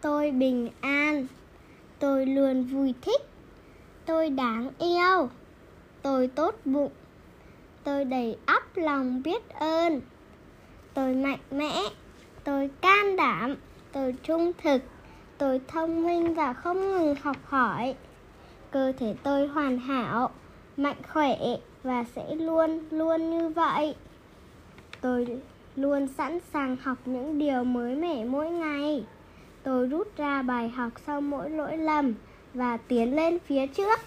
tôi bình an. Tôi luôn vui thích. Tôi đáng yêu. Tôi tốt bụng. Tôi đầy ắp lòng biết ơn. Tôi mạnh mẽ. Tôi can đảm. Tôi trung thực. Tôi thông minh và không ngừng học hỏi. Cơ thể tôi hoàn hảo, mạnh khỏe và sẽ luôn luôn như vậy. Tôi luôn sẵn sàng học những điều mới mẻ mỗi ngày tôi rút ra bài học sau mỗi lỗi lầm và tiến lên phía trước.